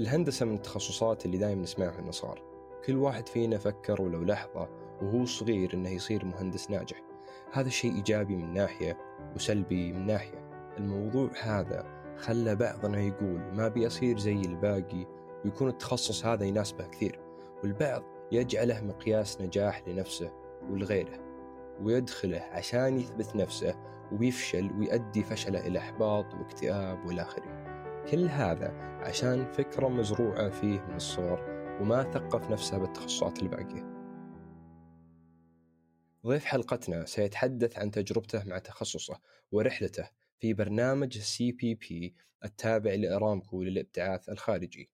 الهندسة من التخصصات اللي دائما نسمعها إنه صار. كل واحد فينا فكر ولو لحظة وهو صغير إنه يصير مهندس ناجح. هذا شيء إيجابي من ناحية وسلبي من ناحية. الموضوع هذا خلى بعضنا يقول ما أبي أصير زي الباقي ويكون التخصص هذا يناسبه كثير. والبعض يجعله مقياس نجاح لنفسه ولغيره ويدخله عشان يثبت نفسه ويفشل ويؤدي فشله إلى إحباط واكتئاب والى آخره كل هذا عشان فكرة مزروعة فيه من الصغر وما ثقف نفسه بالتخصصات الباقية. ضيف حلقتنا سيتحدث عن تجربته مع تخصصه ورحلته في برنامج السي بي بي التابع لأرامكو للابتعاث الخارجي.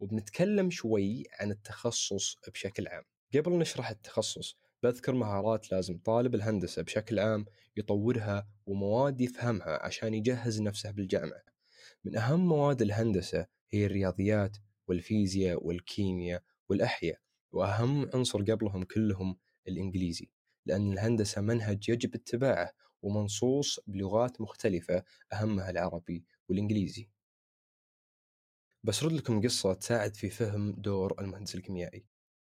وبنتكلم شوي عن التخصص بشكل عام. قبل نشرح التخصص بذكر مهارات لازم طالب الهندسة بشكل عام يطورها ومواد يفهمها عشان يجهز نفسه بالجامعة. من أهم مواد الهندسة هي الرياضيات والفيزياء والكيمياء والأحياء وأهم عنصر قبلهم كلهم الإنجليزي لأن الهندسة منهج يجب اتباعه ومنصوص بلغات مختلفة أهمها العربي والإنجليزي. بسرد لكم قصة تساعد في فهم دور المهندس الكيميائي.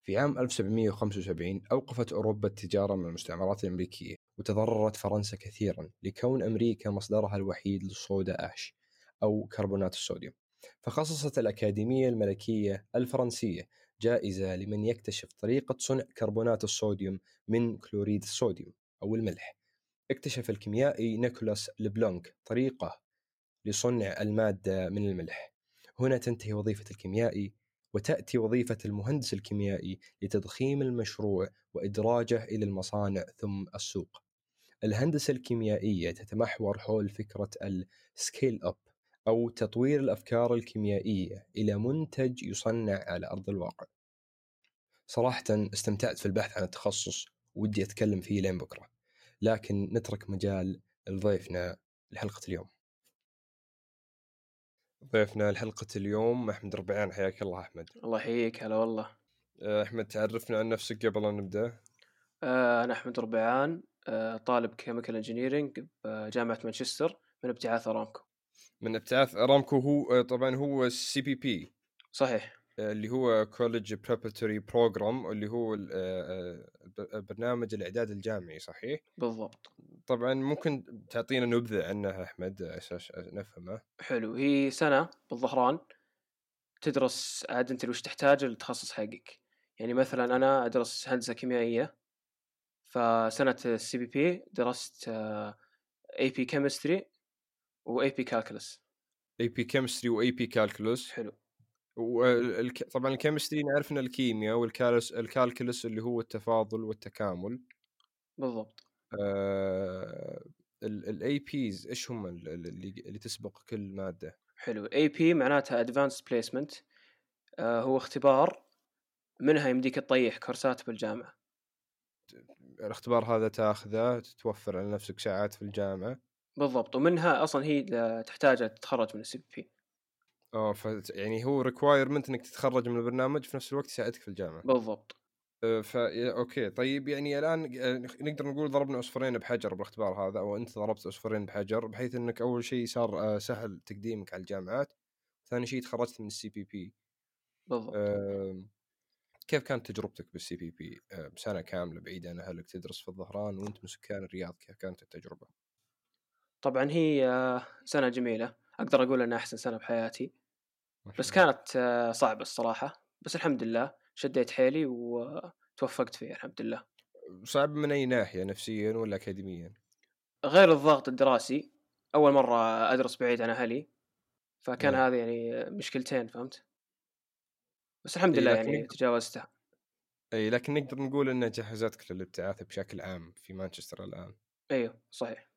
في عام 1775 أوقفت أوروبا التجارة مع المستعمرات الأمريكية وتضررت فرنسا كثيرا لكون أمريكا مصدرها الوحيد للصودا أش. أو كربونات الصوديوم. فخصصت الأكاديمية الملكية الفرنسية جائزة لمن يكتشف طريقة صنع كربونات الصوديوم من كلوريد الصوديوم أو الملح. اكتشف الكيميائي نيكولاس لبلونك طريقة لصنع المادة من الملح. هنا تنتهي وظيفة الكيميائي وتأتي وظيفة المهندس الكيميائي لتضخيم المشروع وإدراجه إلى المصانع ثم السوق. الهندسة الكيميائية تتمحور حول فكرة السكيل أب أو تطوير الأفكار الكيميائية إلى منتج يصنع على أرض الواقع. صراحة استمتعت في البحث عن التخصص ودي أتكلم فيه لين بكرة. لكن نترك مجال لضيفنا لحلقة اليوم. ضيفنا لحلقة اليوم أحمد ربيعان حياك الله أحمد. الله يحييك هلا والله. أه، أحمد تعرفنا عن نفسك قبل أن نبدأ؟ آه، أنا أحمد ربيعان آه، طالب chemical engineering بجامعة مانشستر من ابتعاث أرامكو. من ابتعاث ارامكو هو آه، طبعا هو ال CPP صحيح. اللي هو College Preparatory Program اللي هو برنامج الإعداد الجامعي صحيح؟ بالضبط. طبعا ممكن تعطينا نبذة عنها أحمد أساس نفهمه. حلو. هي سنة بالظهران تدرس عاد أنت وش تحتاج للتخصص حقك. يعني مثلا أنا أدرس هندسة كيميائية فسنة ال CPP درست AP Chemistry و AP Calculus AP Chemistry و AP Calculus حلو. طبعا ال chemistry نعرف إن الكيمياء وال calculus ال calculus اللي هو التفاضل والتكامل. بالضبط. آه ال APs إيش هم اللي, اللي تسبق كل مادة؟ حلو. AP معناتها Advanced Placement آه هو اختبار منها يمديك تطيح كورسات بالجامعة. الاختبار هذا تاخذه تتوفر على نفسك ساعات في الجامعة. بالضبط ومنها أصلا هي تحتاجها تتخرج من ال CPP آه ف يعني هو requirement إنك تتخرج من البرنامج في نفس الوقت يساعدك في الجامعة. بالضبط. آه، ف okay. طيب يعني الآن آه، نقدر نقول ضربنا عصفورين بحجر بالاختبار هذا أو أنت ضربت عصفورين بحجر بحيث إنك أول شيء صار آه، سهل تقديمك على الجامعات ثاني شيء تخرجت من ال CPP. بالضبط. كيف كانت تجربتك بال CPP؟ بسنه كاملة بعيدة عن أهلك تدرس في الظهران وأنت من سكان الرياض كيف كانت التجربة؟ طبعا هي سنة جميلة. أقدر أقول إنها أحسن سنة بحياتي. بس كانت آه، صعبة الصراحة. بس الحمد لله شديت حيلي وتوفقت فيها الحمد لله. صعب من أي ناحية نفسيا ولا أكاديميا؟ غير الضغط الدراسي. أول مرة أدرس بعيد عن أهلي. فكان هذا يعني مشكلتين فهمت؟ بس الحمد لله يعني تجاوزتها. إي لكن نقدر نقول انها جهزتك للابتعاث بشكل عام في مانشستر الآن. أيوه صحيح.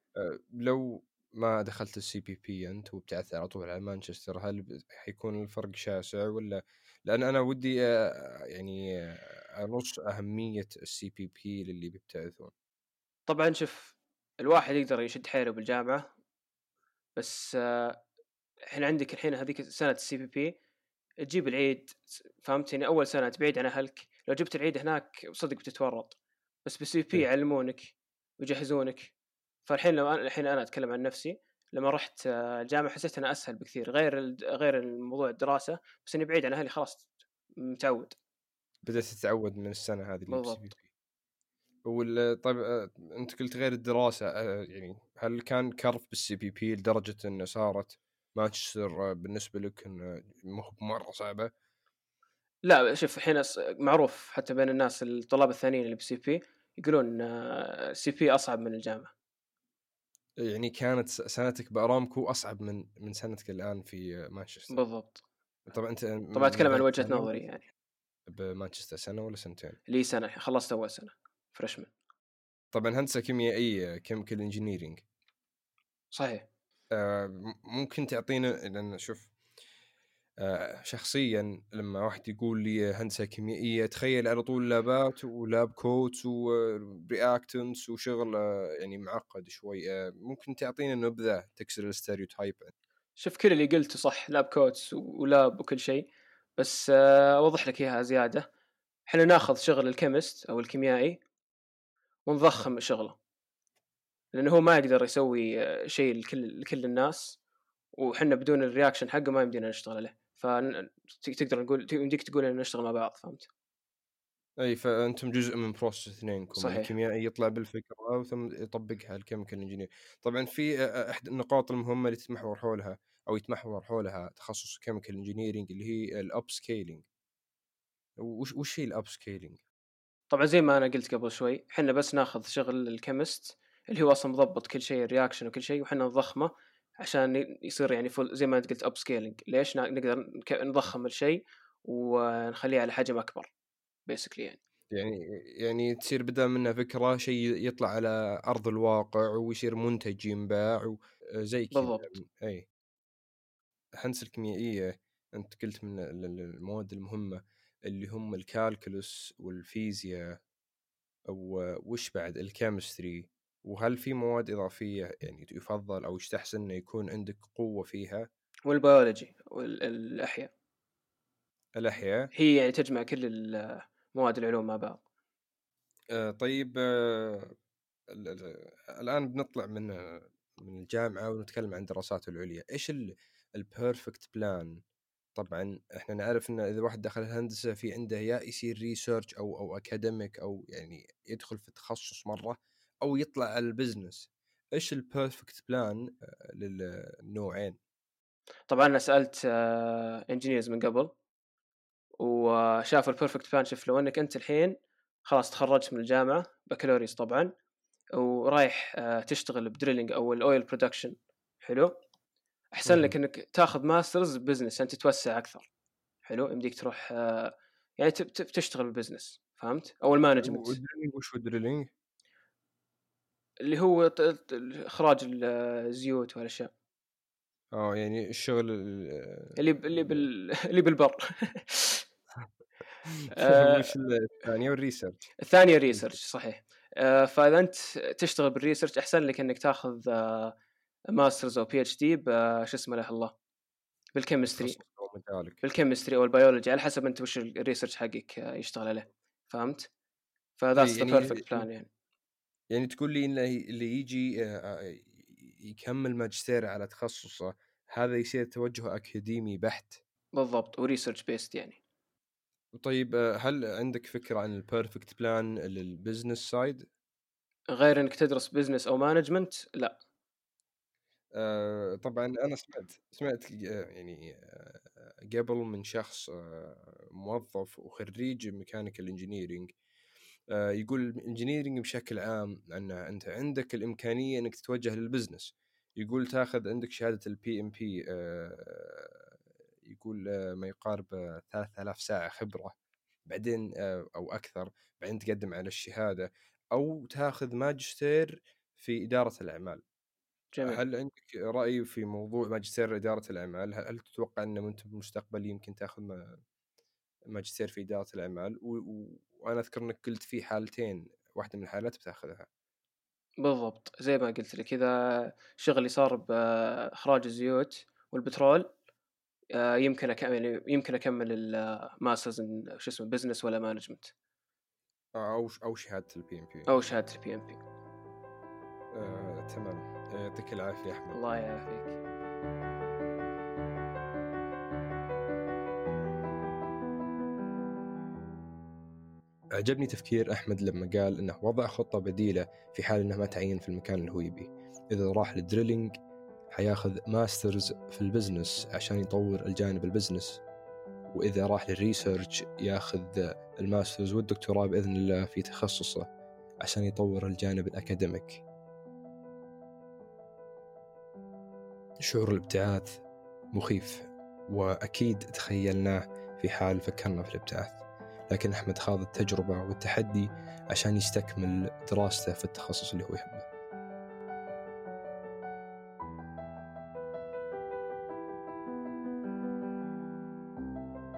لو ما دخلت ال CPP أنت وابتعثت على طول على مانشستر هل حيكون الفرق شاسع ولا؟ لأن أنا ودي يعني أنص أهمية ال CPP للي بيبتعثون. طبعا شوف الواحد يقدر يشد حيله بالجامعة بس الحين عندك الحين هذيك سنة ال CPP تجيب العيد فهمت يعني أول سنة تبعيد عن أهلك لو جبت العيد هناك صدق بتتورط بس بال CPP. يعلمونك ويجهزونك. فالحين لو أنا الحين أنا أتكلم عن نفسي لما رحت آه، الجامعة حسيت انها أسهل بكثير غير غير الموضوع الدراسة بس إني بعيد عن أهلي خلاص متعود بدأت تتعود من السنة هذه اللي بالضبط. وال طيب آه، أنت قلت غير الدراسة آه، يعني هل كان كرف بال CPP لدرجة إنه صارت مانشستر بالنسبة لك إنه مو مرة صعبة؟ لا شوف الحين معروف حتى بين الناس الطلاب الثانيين اللي ب CPP يقولون CPP أصعب من الجامعة يعني كانت سنتك بأرامكو أصعب من من سنتك الآن في مانشستر. بالضبط. طبعا أنت طبعا أتكلم عن وجهة نظري يعني. بمانشستر سنة ولا سنتين؟ لي سنة خلصت أول سنة freshman طبعا هندسة كيميائية chemical engineering صحيح. آه، ممكن تعطينا لأن شوف شخصيا لما واحد يقول لي هندسة كيميائية تخيل على طول لابات و lab coats و reactants وشغل آه، يعني معقد شوي آه، ممكن تعطينا نبذه تكسر ال stereotype شوف كل اللي قلته صح lab coats و lab وكل شيء بس آه، أوضح لك إياها زيادة. إحنا ناخذ شغل ال chemist أو الكيميائي ونضخم شغله لأنه هو ما يقدر يسوي آه، شيء لكل لكل الناس وحنا بدون ال reaction حقه ما يمدينا نشتغل عليه فتقدر نقول يمديك تقول ان نشتغل مع بعض فهمت؟ أي فأنتم جزء من process اثنينكم صحيح. الكيميائي يطلع بالفكرة ثم يطبقها ال chemical engineer طبعا في أحد النقاط المهمة اللي تتمحور حولها أو يتمحور حولها تخصص ال chemical engineering اللي هي ال upscaling وش وش هي الاب سكيلينج طبعا زي ما أنا قلت قبل شوي إحنا بس ناخذ شغل ال chemist اللي هو أصلا مضبط كل شيء ال reaction وكل شيء وحنا نضخمه عشان يصير يعني full زي ما انت قلت upscaling ليش نقدر نضخم الشيء ونخليه على حجم أكبر basically يعني. يعني يعني تصير بدل منها فكرة شيء يطلع على أرض الواقع ويصير منتج ينباع و- زي كذا بالضبط. اي الهندسه الكيميائيه أنت قلت من ال- ال- المواد المهمة اللي هم ال calculus والفيزياء وش بعد؟ ال chemistry. وهل في مواد إضافية يعني يفضل أو يستحسن إنه يكون عندك قوة فيها؟ والبيولوجي والاحياء الأحياء. هي يعني تجمع كل مواد العلوم مع بعض. آه، طيب آه، ال- ال- الآن بنطلع من من الجامعة ونتكلم عن الدراسات العليا. إيش ال perfect plan طبعا إحنا نعرف ان إذا واحد دخل الهندسه في عنده يا يصير research أو أو academic أو يعني يدخل في تخصص مرة أو يطلع على ال business إيش ال perfect plan للنوعين؟ طبعا أنا سألت engineers من قبل وشافوا ال perfect plan شوف لو إنك أنت الحين خلاص تخرجت من الجامعة بكالوريوس طبعا ورايح آه، تشتغل ب drilling أو ال oil production حلو؟ أحسن لك إنك تاخذ masters business عشان تتوسع أكثر. حلو؟ يمديك تروح آه، يعني تشتغل بال business فهمت؟ أو ال management وال drilling وش هو ال drilling؟ اللي هو إخراج الزيوت والأشياء. آه يعني الشغل ال- اللي اللي بال اللي بالبر. آه، الثانية وال research الثانية research صحيح. آه، فإذا أنت تشتغل بال research أحسن لك إنك تأخذ masters أو PhD شو اسمه له الله بال chemistry بال chemistry أو البيولوجي على حسب أنت وش ال research حقك آه، يشتغل عليه. فهمت؟ ف that's the perfect plan يعني. يعني تقول لي إنه اللي يجي آه، آه، يكمل ماجستير على تخصصه هذا يصير توجه أكاديمي بحت؟ بالضبط و research based يعني. طيب آه، هل عندك فكرة عن ال perfect plan لل business side؟ غير إنك تدرس business أو management لا. آه، طبعا أنا سمعت سمعت يعني قبل من شخص موظف وخريج mechanical engineering يقول ال engineering بشكل عام أن أنت عندك الإمكانية إنك تتوجه لل business يقول تاخذ عندك شهادة ال PMP يقول آه، ما يقارب آه، 3000 ساعة خبرة بعدين آه، أو أكثر بعدين تقدم على الشهادة أو تاخذ ماجستير في إدارة الأعمال جميل هل عندك رأي في موضوع ماجستير إدارة الأعمال؟ هل تتوقع أن أنت بالمستقبل يمكن تاخذ ما- ماجستير في إدارة الأعمال؟ و... و... وأنا أذكر أنك قلت في حالتين واحدة من الحالات بتأخذها. بالضبط زي ما قلت لك اذا شغلي صار باخراج الزيوت والبترول آه، يمكن يعني يمكن أكمل ال master's شو اسمه business ولا management أو أو شهادة ال PMP. أو شهادة ال PMP آه، تمام. يعطيك العافية أحمد الله يعافيك عجبني تفكير أحمد لما قال إنه وضع خطة بديلة في حال إنه ما تعين في المكان اللي هو يبيه. إذا راح لل drilling حياخذ master's في ال business عشان يطور الجانب ال business. وإذا راح لل research ياخذ ال master's والدكتوراه بإذن الله في تخصصه عشان يطور الجانب ال academic. شعور الابتعاث مخيف وأكيد تخيلناه في حال فكرنا في الابتعاث. لكن أحمد خاض التجربة والتحدي عشان يستكمل دراسته في التخصص اللي هو يحبه.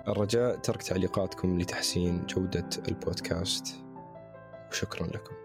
الرجاء ترك تعليقاتكم لتحسين جودة البودكاست. وشكرا لكم.